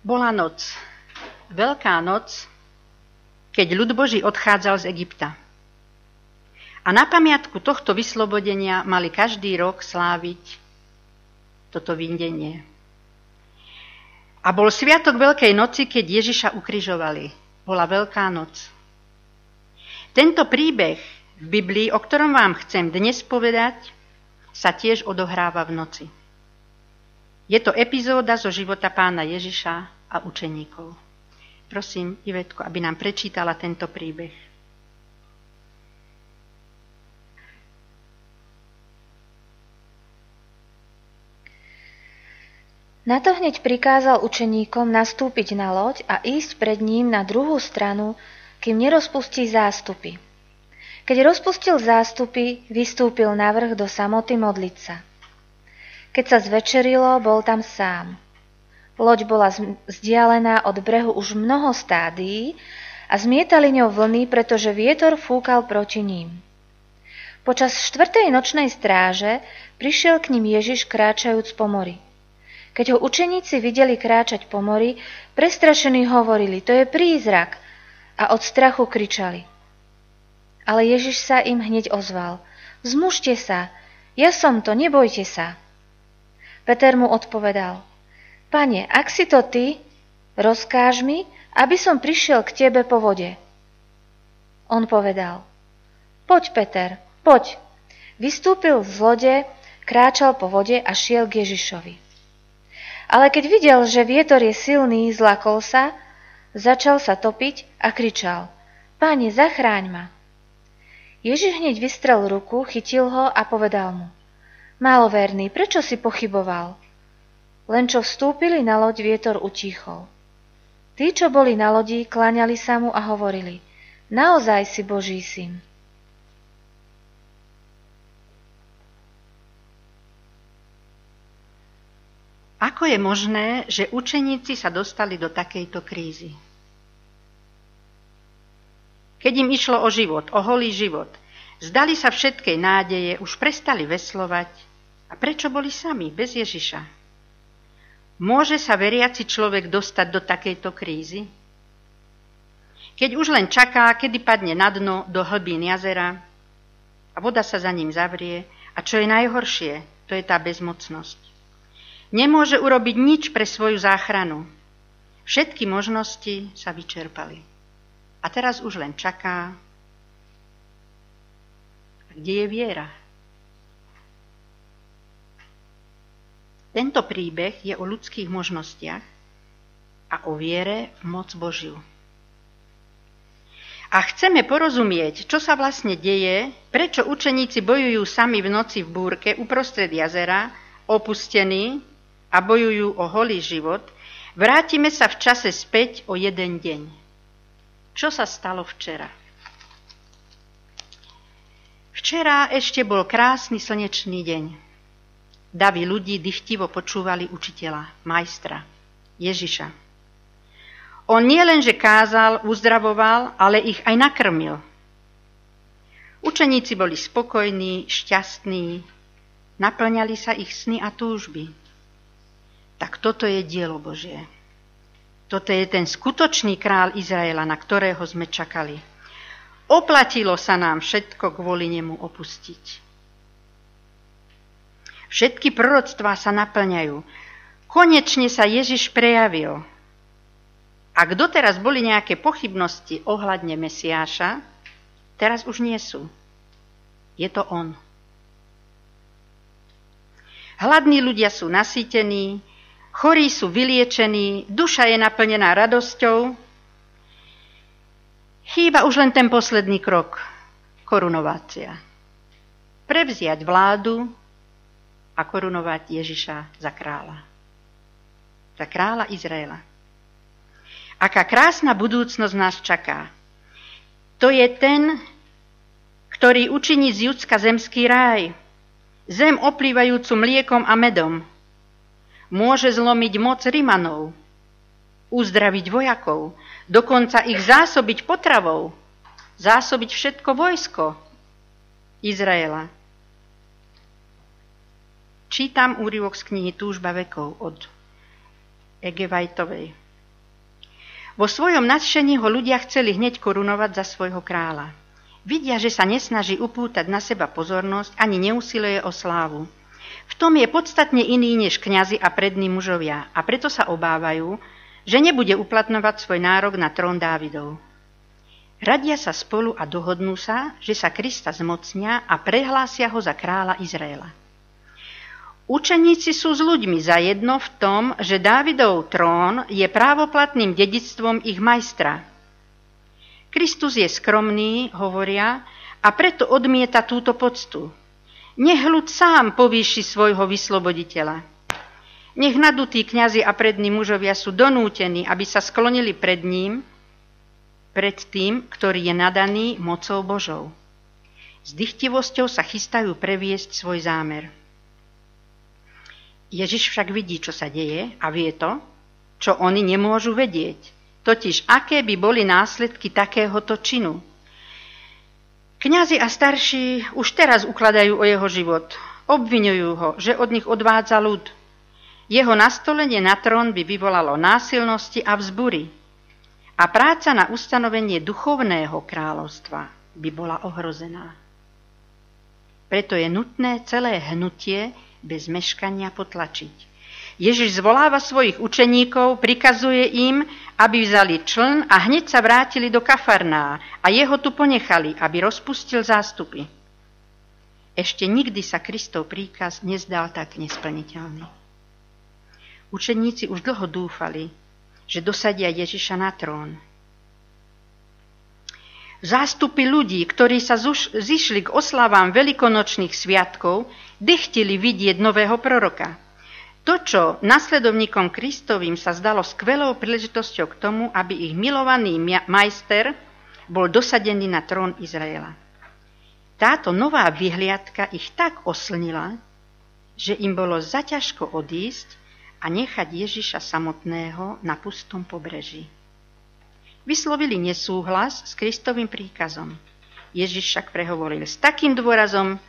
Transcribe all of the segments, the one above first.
Bola noc, veľká noc, keď ľud Boží odchádzal z Egypta. A na pamiatku tohto vyslobodenia mali každý rok sláviť toto vindenie. A bol sviatok Veľkej noci, keď Ježiša ukrižovali. Bola Veľká noc. Tento príbeh v Biblii, o ktorom vám chcem dnes povedať, sa tiež odohráva v noci. Je to epizóda zo života pána Ježiša a učeníkov. Prosím Ivetku, aby nám prečítala tento príbeh. Na to hneď prikázal učeníkom nastúpiť na loď a ísť pred ním na druhú stranu, kým nerozpustí zástupy. Keď rozpustil zástupy, vystúpil navrh do samoty modliť sa. Keď sa zvečerilo, bol tam sám. Loď bola vzdialená od brehu už mnoho stádií a zmietali ňou vlny, pretože vietor fúkal proti ním. Počas štvrtej nočnej stráže prišiel k ním Ježiš kráčajúc po mori. Keď ho učeníci videli kráčať po mori, prestrašení hovorili, to je prízrak, a od strachu kričali. Ale Ježiš sa im hneď ozval, zmužte sa, ja som to, nebojte sa. Peter mu odpovedal, Pane, ak si to ty, rozkáž mi, aby som prišiel k tebe po vode. On povedal, poď Peter, poď. Vystúpil z lode, kráčal po vode a šiel k Ježišovi. Ale keď videl, že vietor je silný, zlakol sa, začal sa topiť a kričal, Pane, zachráň ma. Ježiš hneď vystrel ruku, chytil ho a povedal mu, Maloverný, prečo si pochyboval? Len čo vstúpili na loď, vietor utíchol. Tí, čo boli na lodi, kláňali sa mu a hovorili, naozaj si Boží syn. Ako je možné, že učeníci sa dostali do takejto krízy? Keď im išlo o život, o holý život, zdali sa všetkej nádeje, už prestali veslovať, a prečo boli sami, bez Ježiša? Môže sa veriaci človek dostať do takejto krízy? Keď už len čaká, kedy padne na dno do hlbín jazera a voda sa za ním zavrie a čo je najhoršie, to je tá bezmocnosť. Nemôže urobiť nič pre svoju záchranu. Všetky možnosti sa vyčerpali. A teraz už len čaká. Kde je viera? Tento príbeh je o ľudských možnostiach a o viere v moc Božiu. A chceme porozumieť, čo sa vlastne deje, prečo učeníci bojujú sami v noci v búrke uprostred jazera, opustení a bojujú o holý život, vrátime sa v čase späť o jeden deň. Čo sa stalo včera? Včera ešte bol krásny slnečný deň. Davy ľudí dychtivo počúvali učiteľa, majstra, Ježiša. On nie len, kázal, uzdravoval, ale ich aj nakrmil. Učeníci boli spokojní, šťastní, naplňali sa ich sny a túžby. Tak toto je dielo Božie. Toto je ten skutočný král Izraela, na ktorého sme čakali. Oplatilo sa nám všetko kvôli nemu opustiť. Všetky proroctvá sa naplňajú. Konečne sa Ježiš prejavil. Ak doteraz boli nejaké pochybnosti ohľadne Mesiáša, teraz už nie sú. Je to On. Hladní ľudia sú nasýtení, chorí sú vyliečení, duša je naplnená radosťou. Chýba už len ten posledný krok, korunovácia. Prevziať vládu a korunovať Ježiša za kráľa. Za kráľa Izraela. Aká krásna budúcnosť nás čaká. To je ten, ktorý učiní z Judska zemský ráj, zem oplývajúcu mliekom a medom. Môže zlomiť moc Rimanov, uzdraviť vojakov, dokonca ich zásobiť potravou, zásobiť všetko vojsko Izraela Čítam úryvok z knihy Túžba vekov od Egevajtovej. Vo svojom nadšení ho ľudia chceli hneď korunovať za svojho kráľa. Vidia, že sa nesnaží upútať na seba pozornosť ani neusiluje o slávu. V tom je podstatne iný než kňazi a prední mužovia a preto sa obávajú, že nebude uplatňovať svoj nárok na trón Dávidov. Radia sa spolu a dohodnú sa, že sa Krista zmocnia a prehlásia ho za kráľa Izraela. Učeníci sú s ľuďmi zajedno v tom, že Dávidov trón je právoplatným dedictvom ich majstra. Kristus je skromný, hovoria, a preto odmieta túto poctu. Nech ľud sám povýši svojho vysloboditeľa. Nech nadutí kňazi a prední mužovia sú donútení, aby sa sklonili pred ním, pred tým, ktorý je nadaný mocou Božou. S dychtivosťou sa chystajú previesť svoj zámer. Ježiš však vidí, čo sa deje a vie to, čo oni nemôžu vedieť, totiž aké by boli následky takéhoto činu. Kňazi a starší už teraz ukladajú o jeho život, obvinujú ho, že od nich odvádza ľud. Jeho nastolenie na trón by vyvolalo násilnosti a vzbury. A práca na ustanovenie duchovného kráľovstva by bola ohrozená. Preto je nutné celé hnutie bez meškania potlačiť. Ježiš zvoláva svojich učeníkov, prikazuje im, aby vzali čln a hneď sa vrátili do Kafarná a jeho tu ponechali, aby rozpustil zástupy. Ešte nikdy sa Kristov príkaz nezdal tak nesplniteľný. Učeníci už dlho dúfali, že dosadia Ježiša na trón, Zástupy ľudí, ktorí sa zišli k oslavám veľkonočných sviatkov, dechtili vidieť nového proroka. To, čo nasledovníkom Kristovým sa zdalo skvelou príležitosťou k tomu, aby ich milovaný majster bol dosadený na trón Izraela. Táto nová vyhliadka ich tak oslnila, že im bolo zaťažko odísť a nechať Ježiša samotného na pustom pobreží. Vyslovili nesúhlas s Kristovým príkazom. Ježiš však prehovoril s takým dôrazom,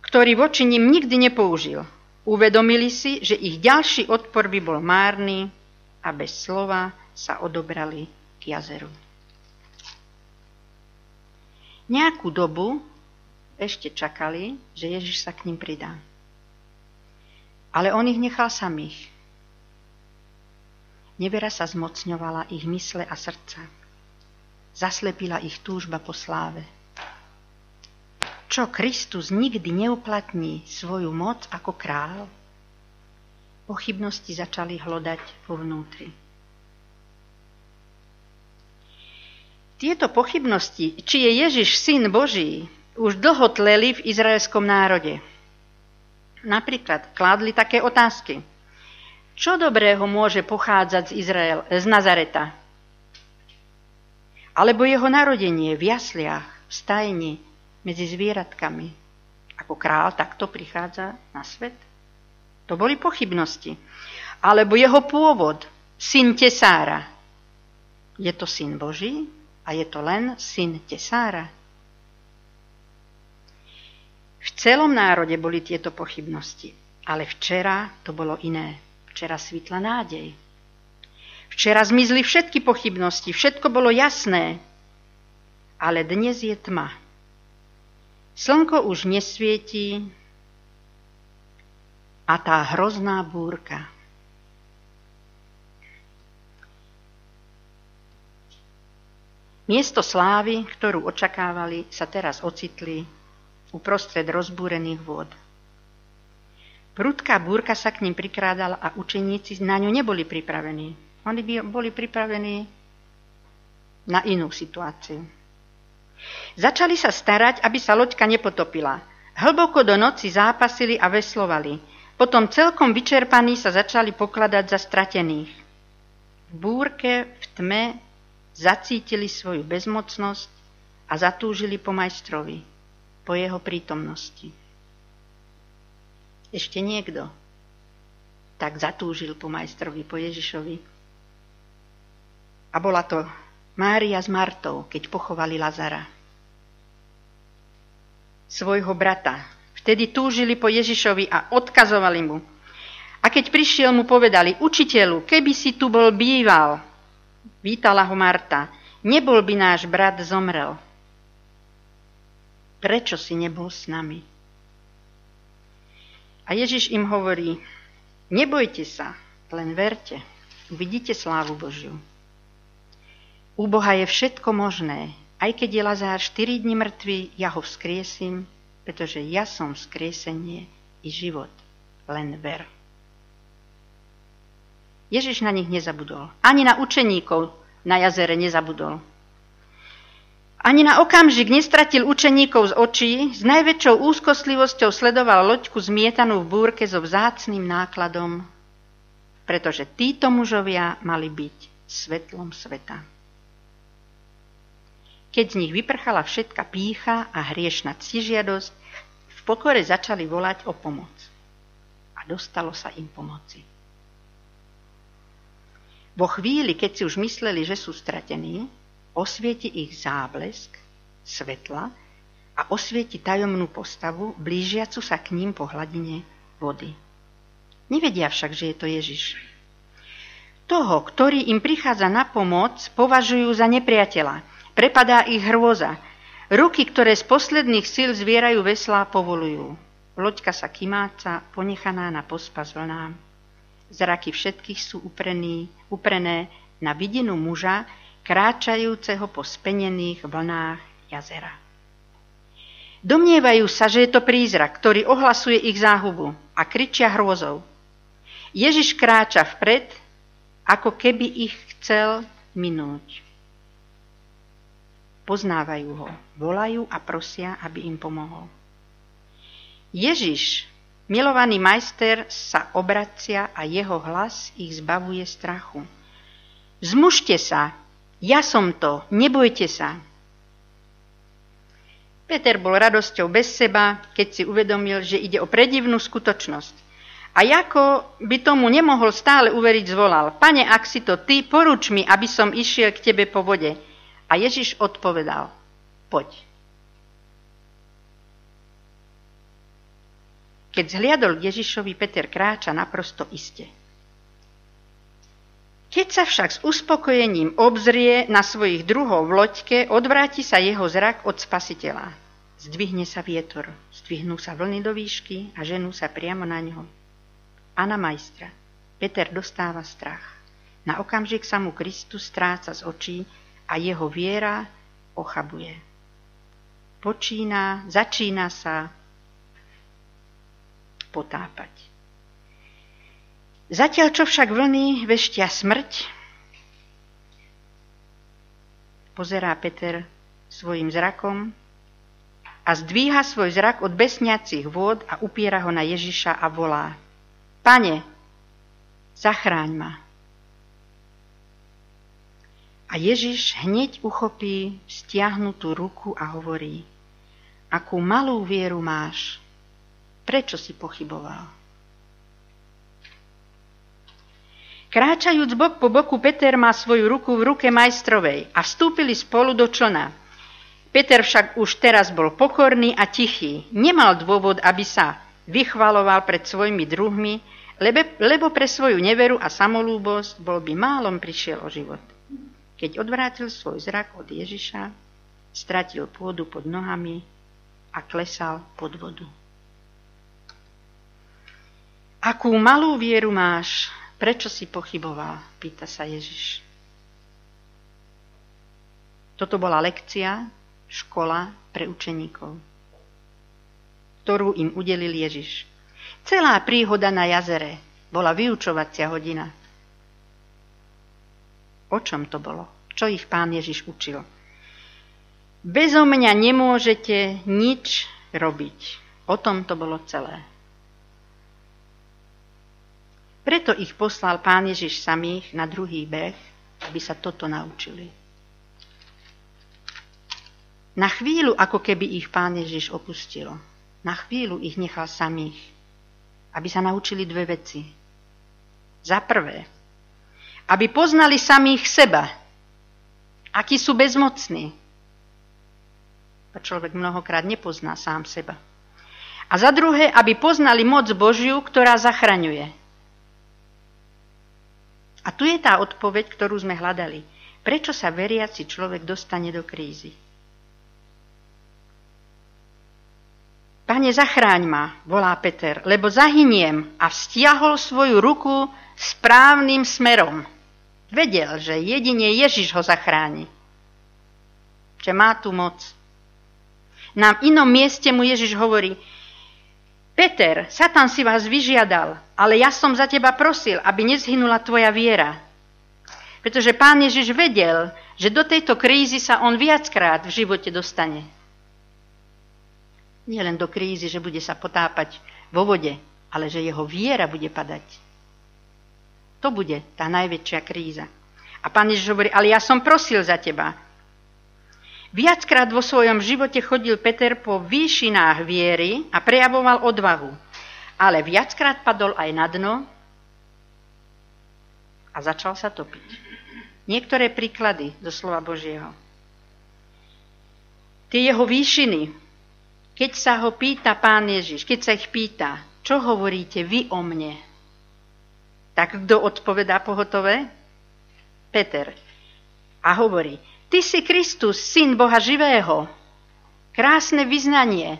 ktorý voči ním nikdy nepoužil. Uvedomili si, že ich ďalší odpor by bol márny a bez slova sa odobrali k jazeru. Nejakú dobu ešte čakali, že Ježiš sa k ním pridá. Ale on ich nechal samých. Nevera sa zmocňovala ich mysle a srdca. Zaslepila ich túžba po sláve. Čo Kristus nikdy neuplatní svoju moc ako král? Pochybnosti začali hlodať vo vnútri. Tieto pochybnosti, či je Ježiš syn Boží, už dlho tleli v izraelskom národe. Napríklad kládli také otázky – čo dobrého môže pochádzať z, Izrael, z Nazareta? Alebo jeho narodenie v jasliach, v stajni, medzi zvieratkami. Ako král takto prichádza na svet? To boli pochybnosti. Alebo jeho pôvod, syn Tesára. Je to syn Boží a je to len syn Tesára? V celom národe boli tieto pochybnosti, ale včera to bolo iné. Včera svitla nádej. Včera zmizli všetky pochybnosti, všetko bolo jasné, ale dnes je tma. Slnko už nesvietí a tá hrozná búrka. Miesto slávy, ktorú očakávali, sa teraz ocitli uprostred rozbúrených vôd. Prudká búrka sa k ním prikrádala a učeníci na ňu neboli pripravení. Oni by boli pripravení na inú situáciu. Začali sa starať, aby sa loďka nepotopila. Hlboko do noci zápasili a veslovali. Potom celkom vyčerpaní sa začali pokladať za stratených. V búrke, v tme zacítili svoju bezmocnosť a zatúžili po majstrovi, po jeho prítomnosti ešte niekto tak zatúžil po majstrovi, po Ježišovi. A bola to Mária s Martou, keď pochovali Lazara. Svojho brata. Vtedy túžili po Ježišovi a odkazovali mu. A keď prišiel, mu povedali, učiteľu, keby si tu bol býval, Vítala ho Marta. Nebol by náš brat zomrel. Prečo si nebol s nami? A Ježiš im hovorí, nebojte sa, len verte, uvidíte slávu Božiu. U Boha je všetko možné, aj keď je Lazár 4 dní mŕtvy, ja ho vzkriesím, pretože ja som vzkriesenie i život. Len ver. Ježiš na nich nezabudol. Ani na učeníkov na jazere nezabudol. Ani na okamžik nestratil učeníkov z očí, s najväčšou úzkostlivosťou sledoval loďku zmietanú v búrke so vzácným nákladom, pretože títo mužovia mali byť svetlom sveta. Keď z nich vyprchala všetka pícha a hriešna ctižiadosť, v pokore začali volať o pomoc. A dostalo sa im pomoci. Vo chvíli, keď si už mysleli, že sú stratení, osvieti ich záblesk svetla a osvieti tajomnú postavu, blížiacu sa k ním po hladine vody. Nevedia však, že je to Ježiš. Toho, ktorý im prichádza na pomoc, považujú za nepriateľa. Prepadá ich hrôza. Ruky, ktoré z posledných síl zvierajú veslá, povolujú. Loďka sa kymáca, ponechaná na pospas vlnám. Zraky všetkých sú uprený, uprené na vidinu muža, kráčajúceho po spenených vlnách jazera. Domnievajú sa, že je to prízrak, ktorý ohlasuje ich záhubu a kričia hrôzou. Ježiš kráča vpred, ako keby ich chcel minúť. Poznávajú ho, volajú a prosia, aby im pomohol. Ježiš, milovaný majster, sa obracia a jeho hlas ich zbavuje strachu. Zmužte sa, ja som to, nebojte sa. Peter bol radosťou bez seba, keď si uvedomil, že ide o predivnú skutočnosť. A ako by tomu nemohol stále uveriť, zvolal, pane, ak si to ty, poruč mi, aby som išiel k tebe po vode. A Ježiš odpovedal, poď. Keď zhliadol Ježišovi, Peter kráča naprosto iste. Keď sa však s uspokojením obzrie na svojich druhov v loďke, odvráti sa jeho zrak od spasiteľa. Zdvihne sa vietor, zdvihnú sa vlny do výšky a ženú sa priamo na ňo. A na majstra. Peter dostáva strach. Na okamžik sa mu Kristus stráca z očí a jeho viera ochabuje. Počína, začína sa potápať. Zatiaľ, čo však vlny veštia smrť, pozerá Peter svojim zrakom a zdvíha svoj zrak od besniacich vôd a upiera ho na Ježiša a volá. Pane, zachráň ma. A Ježiš hneď uchopí stiahnutú ruku a hovorí, akú malú vieru máš, prečo si pochyboval? Kráčajúc bok po boku, Peter má svoju ruku v ruke majstrovej a vstúpili spolu do člna. Peter však už teraz bol pokorný a tichý. Nemal dôvod, aby sa vychvaloval pred svojimi druhmi, lebo, lebo pre svoju neveru a samolúbosť bol by málom prišiel o život. Keď odvrátil svoj zrak od Ježiša, stratil pôdu pod nohami a klesal pod vodu. Akú malú vieru máš, Prečo si pochyboval? Pýta sa Ježiš. Toto bola lekcia, škola pre učeníkov, ktorú im udelil Ježiš. Celá príhoda na jazere bola vyučovacia hodina. O čom to bolo? Čo ich pán Ježiš učil? Bezo mňa nemôžete nič robiť. O tom to bolo celé. Preto ich poslal pán Ježiš samých na druhý beh, aby sa toto naučili. Na chvíľu, ako keby ich pán Ježiš opustil. Na chvíľu ich nechal samých, aby sa naučili dve veci. Za prvé, aby poznali samých seba, akí sú bezmocní. A človek mnohokrát nepozná sám seba. A za druhé, aby poznali moc Božiu, ktorá zachraňuje. A tu je tá odpoveď, ktorú sme hľadali. Prečo sa veriaci človek dostane do krízy? Pane, zachráň ma, volá Peter, lebo zahyniem a stiahol svoju ruku správnym smerom. Vedel, že jedine Ježiš ho zachráni. Že má tu moc. Na inom mieste mu Ježiš hovorí, Peter, Satan si vás vyžiadal, ale ja som za teba prosil, aby nezhynula tvoja viera. Pretože pán Ježiš vedel, že do tejto krízy sa on viackrát v živote dostane. Nie len do krízy, že bude sa potápať vo vode, ale že jeho viera bude padať. To bude tá najväčšia kríza. A pán Ježiš hovorí, ale ja som prosil za teba, Viackrát vo svojom živote chodil Peter po výšinách viery a prejavoval odvahu. Ale viackrát padol aj na dno a začal sa topiť. Niektoré príklady zo slova Božieho. Tie jeho výšiny, keď sa ho pýta pán Ježiš, keď sa ich pýta, čo hovoríte vy o mne? Tak kto odpovedá pohotové? Peter. A hovorí, Ty si Kristus, syn Boha živého. Krásne vyznanie.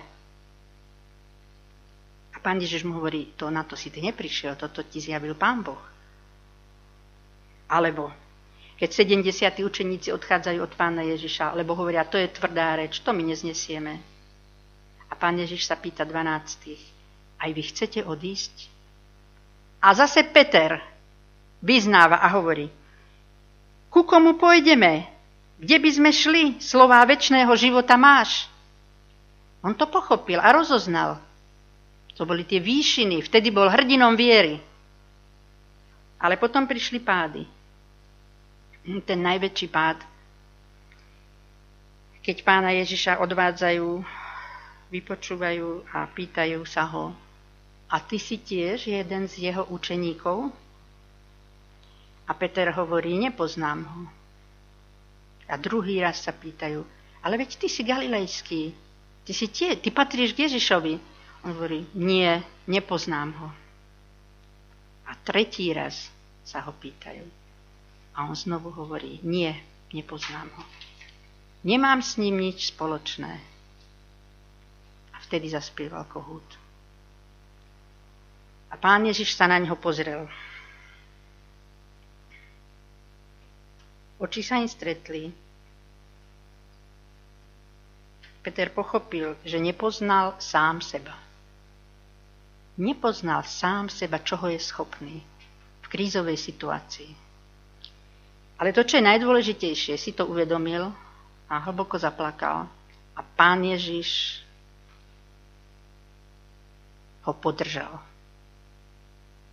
A pán Ježiš mu hovorí, to na to si ty neprišiel, toto ti zjavil pán Boh. Alebo keď 70. učeníci odchádzajú od pána Ježiša, lebo hovoria, to je tvrdá reč, to my neznesieme. A pán Ježiš sa pýta 12. Aj vy chcete odísť? A zase Peter vyznáva a hovorí, ku komu pôjdeme? Kde by sme šli? Slová väčšného života máš. On to pochopil a rozoznal. To boli tie výšiny. Vtedy bol hrdinom viery. Ale potom prišli pády. Ten najväčší pád. Keď pána Ježiša odvádzajú, vypočúvajú a pýtajú sa ho, a ty si tiež jeden z jeho učeníkov? A Peter hovorí, nepoznám ho. A druhý raz sa pýtajú, ale veď ty si galilejský, ty si tie, ty patríš k Ježišovi. On hovorí, nie, nepoznám ho. A tretí raz sa ho pýtajú. A on znovu hovorí, nie, nepoznám ho. Nemám s ním nič spoločné. A vtedy zaspieval kohút. A pán Ježiš sa na neho pozrel. Oči sa im stretli. Peter pochopil, že nepoznal sám seba. Nepoznal sám seba, čoho je schopný v krízovej situácii. Ale to, čo je najdôležitejšie, si to uvedomil a hlboko zaplakal. A pán Ježiš ho podržal.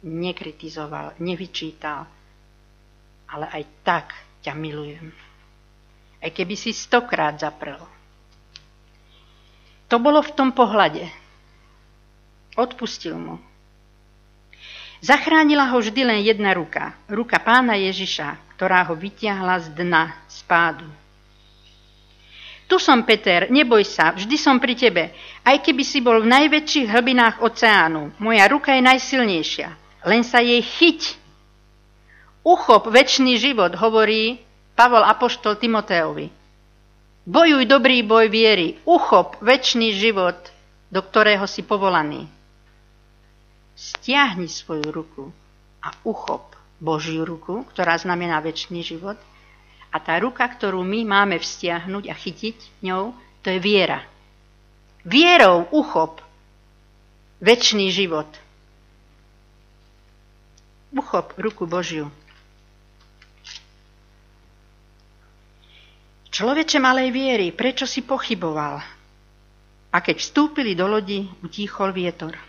Nekritizoval, nevyčítal, ale aj tak ťa milujem. Aj keby si stokrát zaprel. To bolo v tom pohľade. Odpustil mu. Zachránila ho vždy len jedna ruka. Ruka pána Ježiša, ktorá ho vytiahla z dna, z pádu. Tu som, Peter, neboj sa, vždy som pri tebe. Aj keby si bol v najväčších hlbinách oceánu, moja ruka je najsilnejšia. Len sa jej chyť Uchop väčší život, hovorí Pavol Apoštol Timoteovi. Bojuj dobrý boj viery, uchop väčší život, do ktorého si povolaný. Stiahni svoju ruku a uchop Božiu ruku, ktorá znamená väčší život. A tá ruka, ktorú my máme vztiahnuť a chytiť ňou, to je viera. Vierou uchop väčší život. Uchop ruku Božiu. Človeče malej viery, prečo si pochyboval? A keď vstúpili do lodi, utíchol vietor.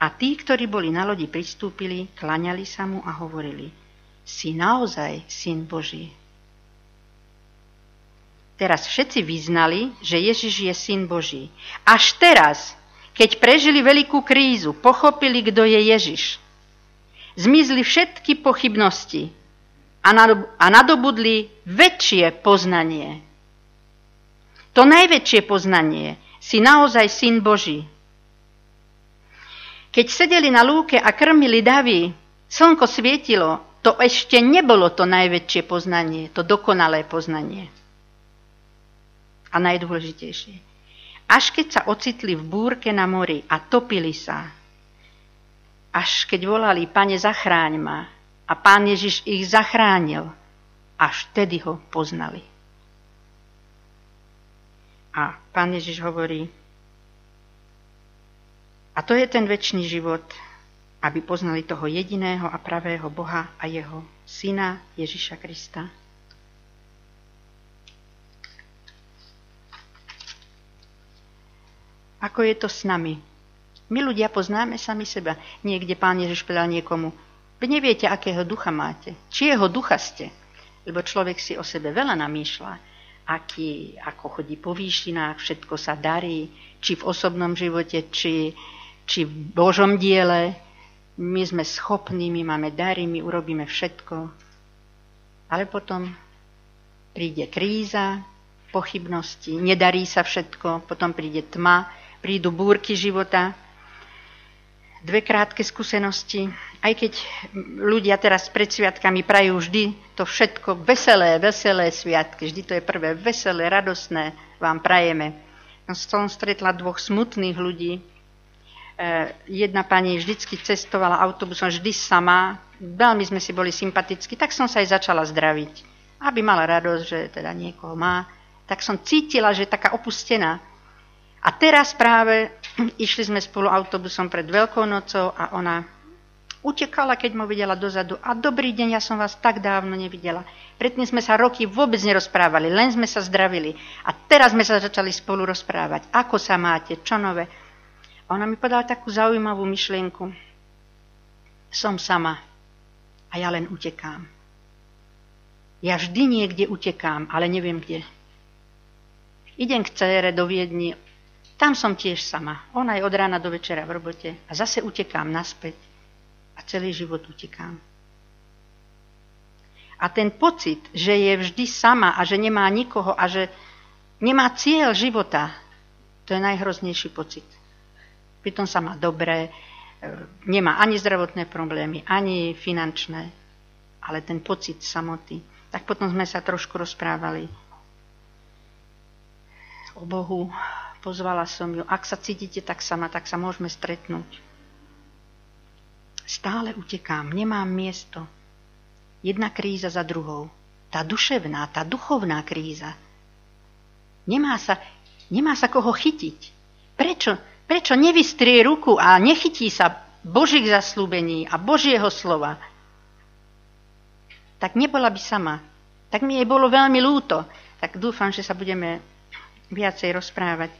A tí, ktorí boli na lodi pristúpili, klaňali sa mu a hovorili, si naozaj syn Boží. Teraz všetci vyznali, že Ježiš je syn Boží. Až teraz, keď prežili veľkú krízu, pochopili, kto je Ježiš. Zmizli všetky pochybnosti, a nadobudli väčšie poznanie. To najväčšie poznanie si naozaj syn Boží. Keď sedeli na lúke a krmili davy, slnko svietilo, to ešte nebolo to najväčšie poznanie, to dokonalé poznanie. A najdôležitejšie. Až keď sa ocitli v búrke na mori a topili sa, až keď volali, pane, zachráň ma, a pán Ježiš ich zachránil, až vtedy ho poznali. A pán Ježiš hovorí, a to je ten väčší život, aby poznali toho jediného a pravého Boha a jeho syna Ježiša Krista. Ako je to s nami? My ľudia poznáme sami seba. Niekde pán Ježiš povedal niekomu, vy neviete, akého ducha máte. Či jeho ducha ste. Lebo človek si o sebe veľa namýšľa. Aký, ako chodí po výšinách, všetko sa darí, či v osobnom živote, či či v Božom diele. My sme schopní, my máme dary, my urobíme všetko. Ale potom príde kríza, pochybnosti, nedarí sa všetko, potom príde tma, prídu búrky života. Dve krátke skúsenosti. Aj keď ľudia teraz pred sviatkami prajú vždy to všetko veselé, veselé sviatky, vždy to je prvé veselé, radosné, vám prajeme. Som stretla dvoch smutných ľudí, Eh, jedna pani vždycky cestovala autobusom, vždy sama, veľmi sme si boli sympatickí, tak som sa aj začala zdraviť. Aby mala radosť, že teda niekoho má, tak som cítila, že je taká opustená. A teraz práve išli sme spolu autobusom pred Veľkou nocou a ona utekala, keď mu videla dozadu. A dobrý deň, ja som vás tak dávno nevidela. Predtým sme sa roky vôbec nerozprávali, len sme sa zdravili. A teraz sme sa začali spolu rozprávať. Ako sa máte, čo nové. A ona mi podala takú zaujímavú myšlienku. Som sama a ja len utekám. Ja vždy niekde utekám, ale neviem kde. Idem k cére do Viedni, tam som tiež sama. Ona je od rána do večera v robote a zase utekám naspäť a celý život utekám. A ten pocit, že je vždy sama a že nemá nikoho a že nemá cieľ života, to je najhroznejší pocit pritom sa má dobré, e, nemá ani zdravotné problémy, ani finančné, ale ten pocit samoty. Tak potom sme sa trošku rozprávali o Bohu, pozvala som ju, ak sa cítite tak sama, tak sa môžeme stretnúť. Stále utekám, nemám miesto. Jedna kríza za druhou. Tá duševná, tá duchovná kríza. Nemá sa, nemá sa koho chytiť. Prečo? Prečo nevystrie ruku a nechytí sa Božích zaslúbení a Božieho slova? Tak nebola by sama. Tak mi jej bolo veľmi lúto. Tak dúfam, že sa budeme viacej rozprávať.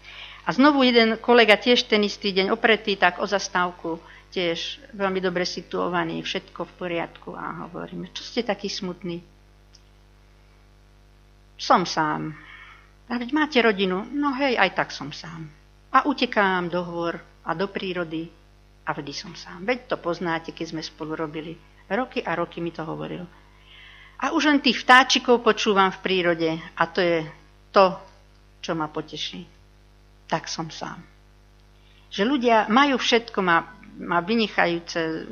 A znovu jeden kolega tiež ten istý deň opretý, tak o zastávku, tiež veľmi dobre situovaný, všetko v poriadku a hovoríme, čo ste taký smutný? Som sám. A veď máte rodinu? No hej, aj tak som sám. A utekám do hôr a do prírody a vždy som sám. Veď to poznáte, keď sme spolu robili. Roky a roky mi to hovoril. A už len tých vtáčikov počúvam v prírode a to je to, čo ma poteší. Tak som sám. Že ľudia majú všetko, má, má vynichajúce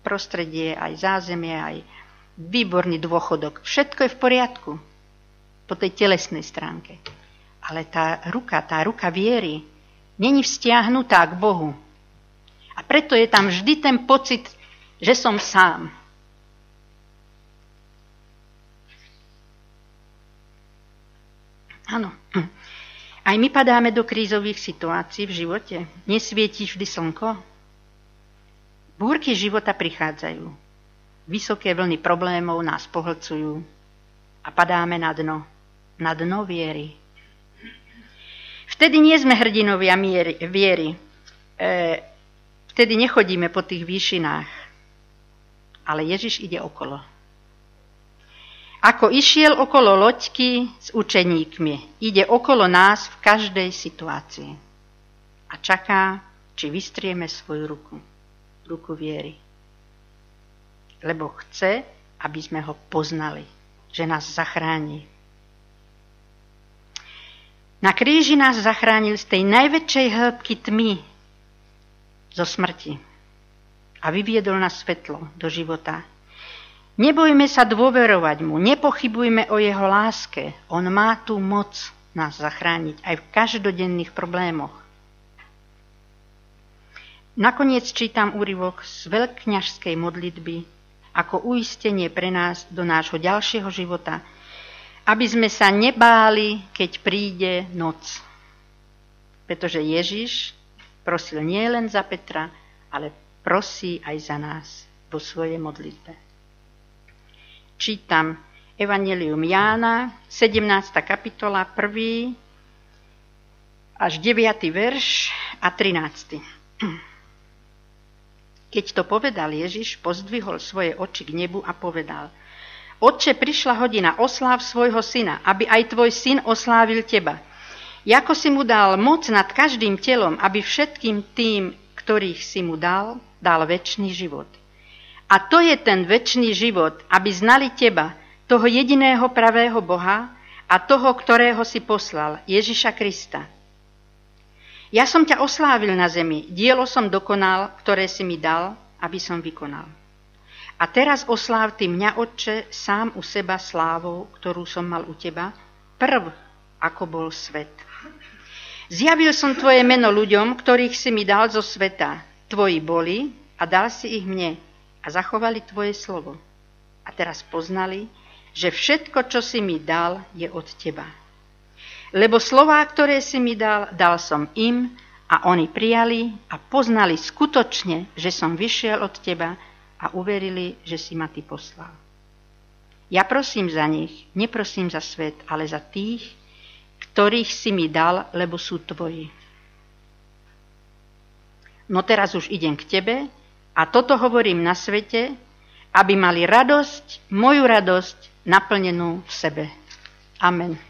prostredie, aj zázemie, aj výborný dôchodok. Všetko je v poriadku po tej telesnej stránke. Ale tá ruka, tá ruka viery, není vzťahnutá k Bohu. A preto je tam vždy ten pocit, že som sám. Áno. Aj my padáme do krízových situácií v živote. Nesvietí vždy slnko. Búrky života prichádzajú. Vysoké vlny problémov nás pohlcujú a padáme na dno. Na dno viery. Vtedy nie sme hrdinovia miery, viery. E, vtedy nechodíme po tých výšinách. Ale Ježiš ide okolo. Ako išiel okolo loďky s učeníkmi, ide okolo nás v každej situácii. A čaká, či vystrieme svoju ruku. Ruku viery. Lebo chce, aby sme ho poznali, že nás zachráni na kríži nás zachránil z tej najväčšej hĺbky tmy, zo smrti a vyviedol na svetlo do života. Nebojme sa dôverovať mu, nepochybujme o jeho láske. On má tú moc nás zachrániť aj v každodenných problémoch. Nakoniec čítam úryvok z veľkňažskej modlitby ako uistenie pre nás do nášho ďalšieho života, aby sme sa nebáli, keď príde noc. Pretože Ježiš prosil nie len za Petra, ale prosí aj za nás vo svojej modlitbe čítam Evangelium Jána, 17. kapitola, 1. až 9. verš a 13. Keď to povedal Ježiš, pozdvihol svoje oči k nebu a povedal Otče, prišla hodina, osláv svojho syna, aby aj tvoj syn oslávil teba. Jako si mu dal moc nad každým telom, aby všetkým tým, ktorých si mu dal, dal väčší život. A to je ten väčší život, aby znali teba, toho jediného pravého Boha a toho, ktorého si poslal, Ježiša Krista. Ja som ťa oslávil na zemi, dielo som dokonal, ktoré si mi dal, aby som vykonal. A teraz osláv ty mňa, Otče, sám u seba slávou, ktorú som mal u teba, prv, ako bol svet. Zjavil som tvoje meno ľuďom, ktorých si mi dal zo sveta. Tvoji boli a dal si ich mne a zachovali tvoje slovo. A teraz poznali, že všetko, čo si mi dal, je od teba. Lebo slová, ktoré si mi dal, dal som im a oni prijali a poznali skutočne, že som vyšiel od teba a uverili, že si ma ty poslal. Ja prosím za nich, neprosím za svet, ale za tých, ktorých si mi dal, lebo sú tvoji. No teraz už idem k tebe a toto hovorím na svete, aby mali radosť, moju radosť naplnenú v sebe. Amen.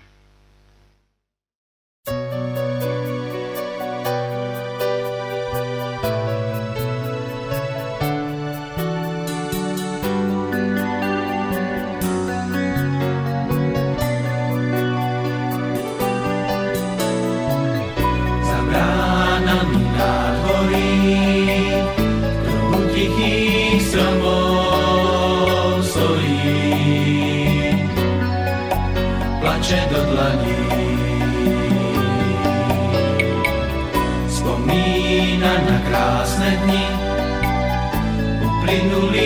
Pace do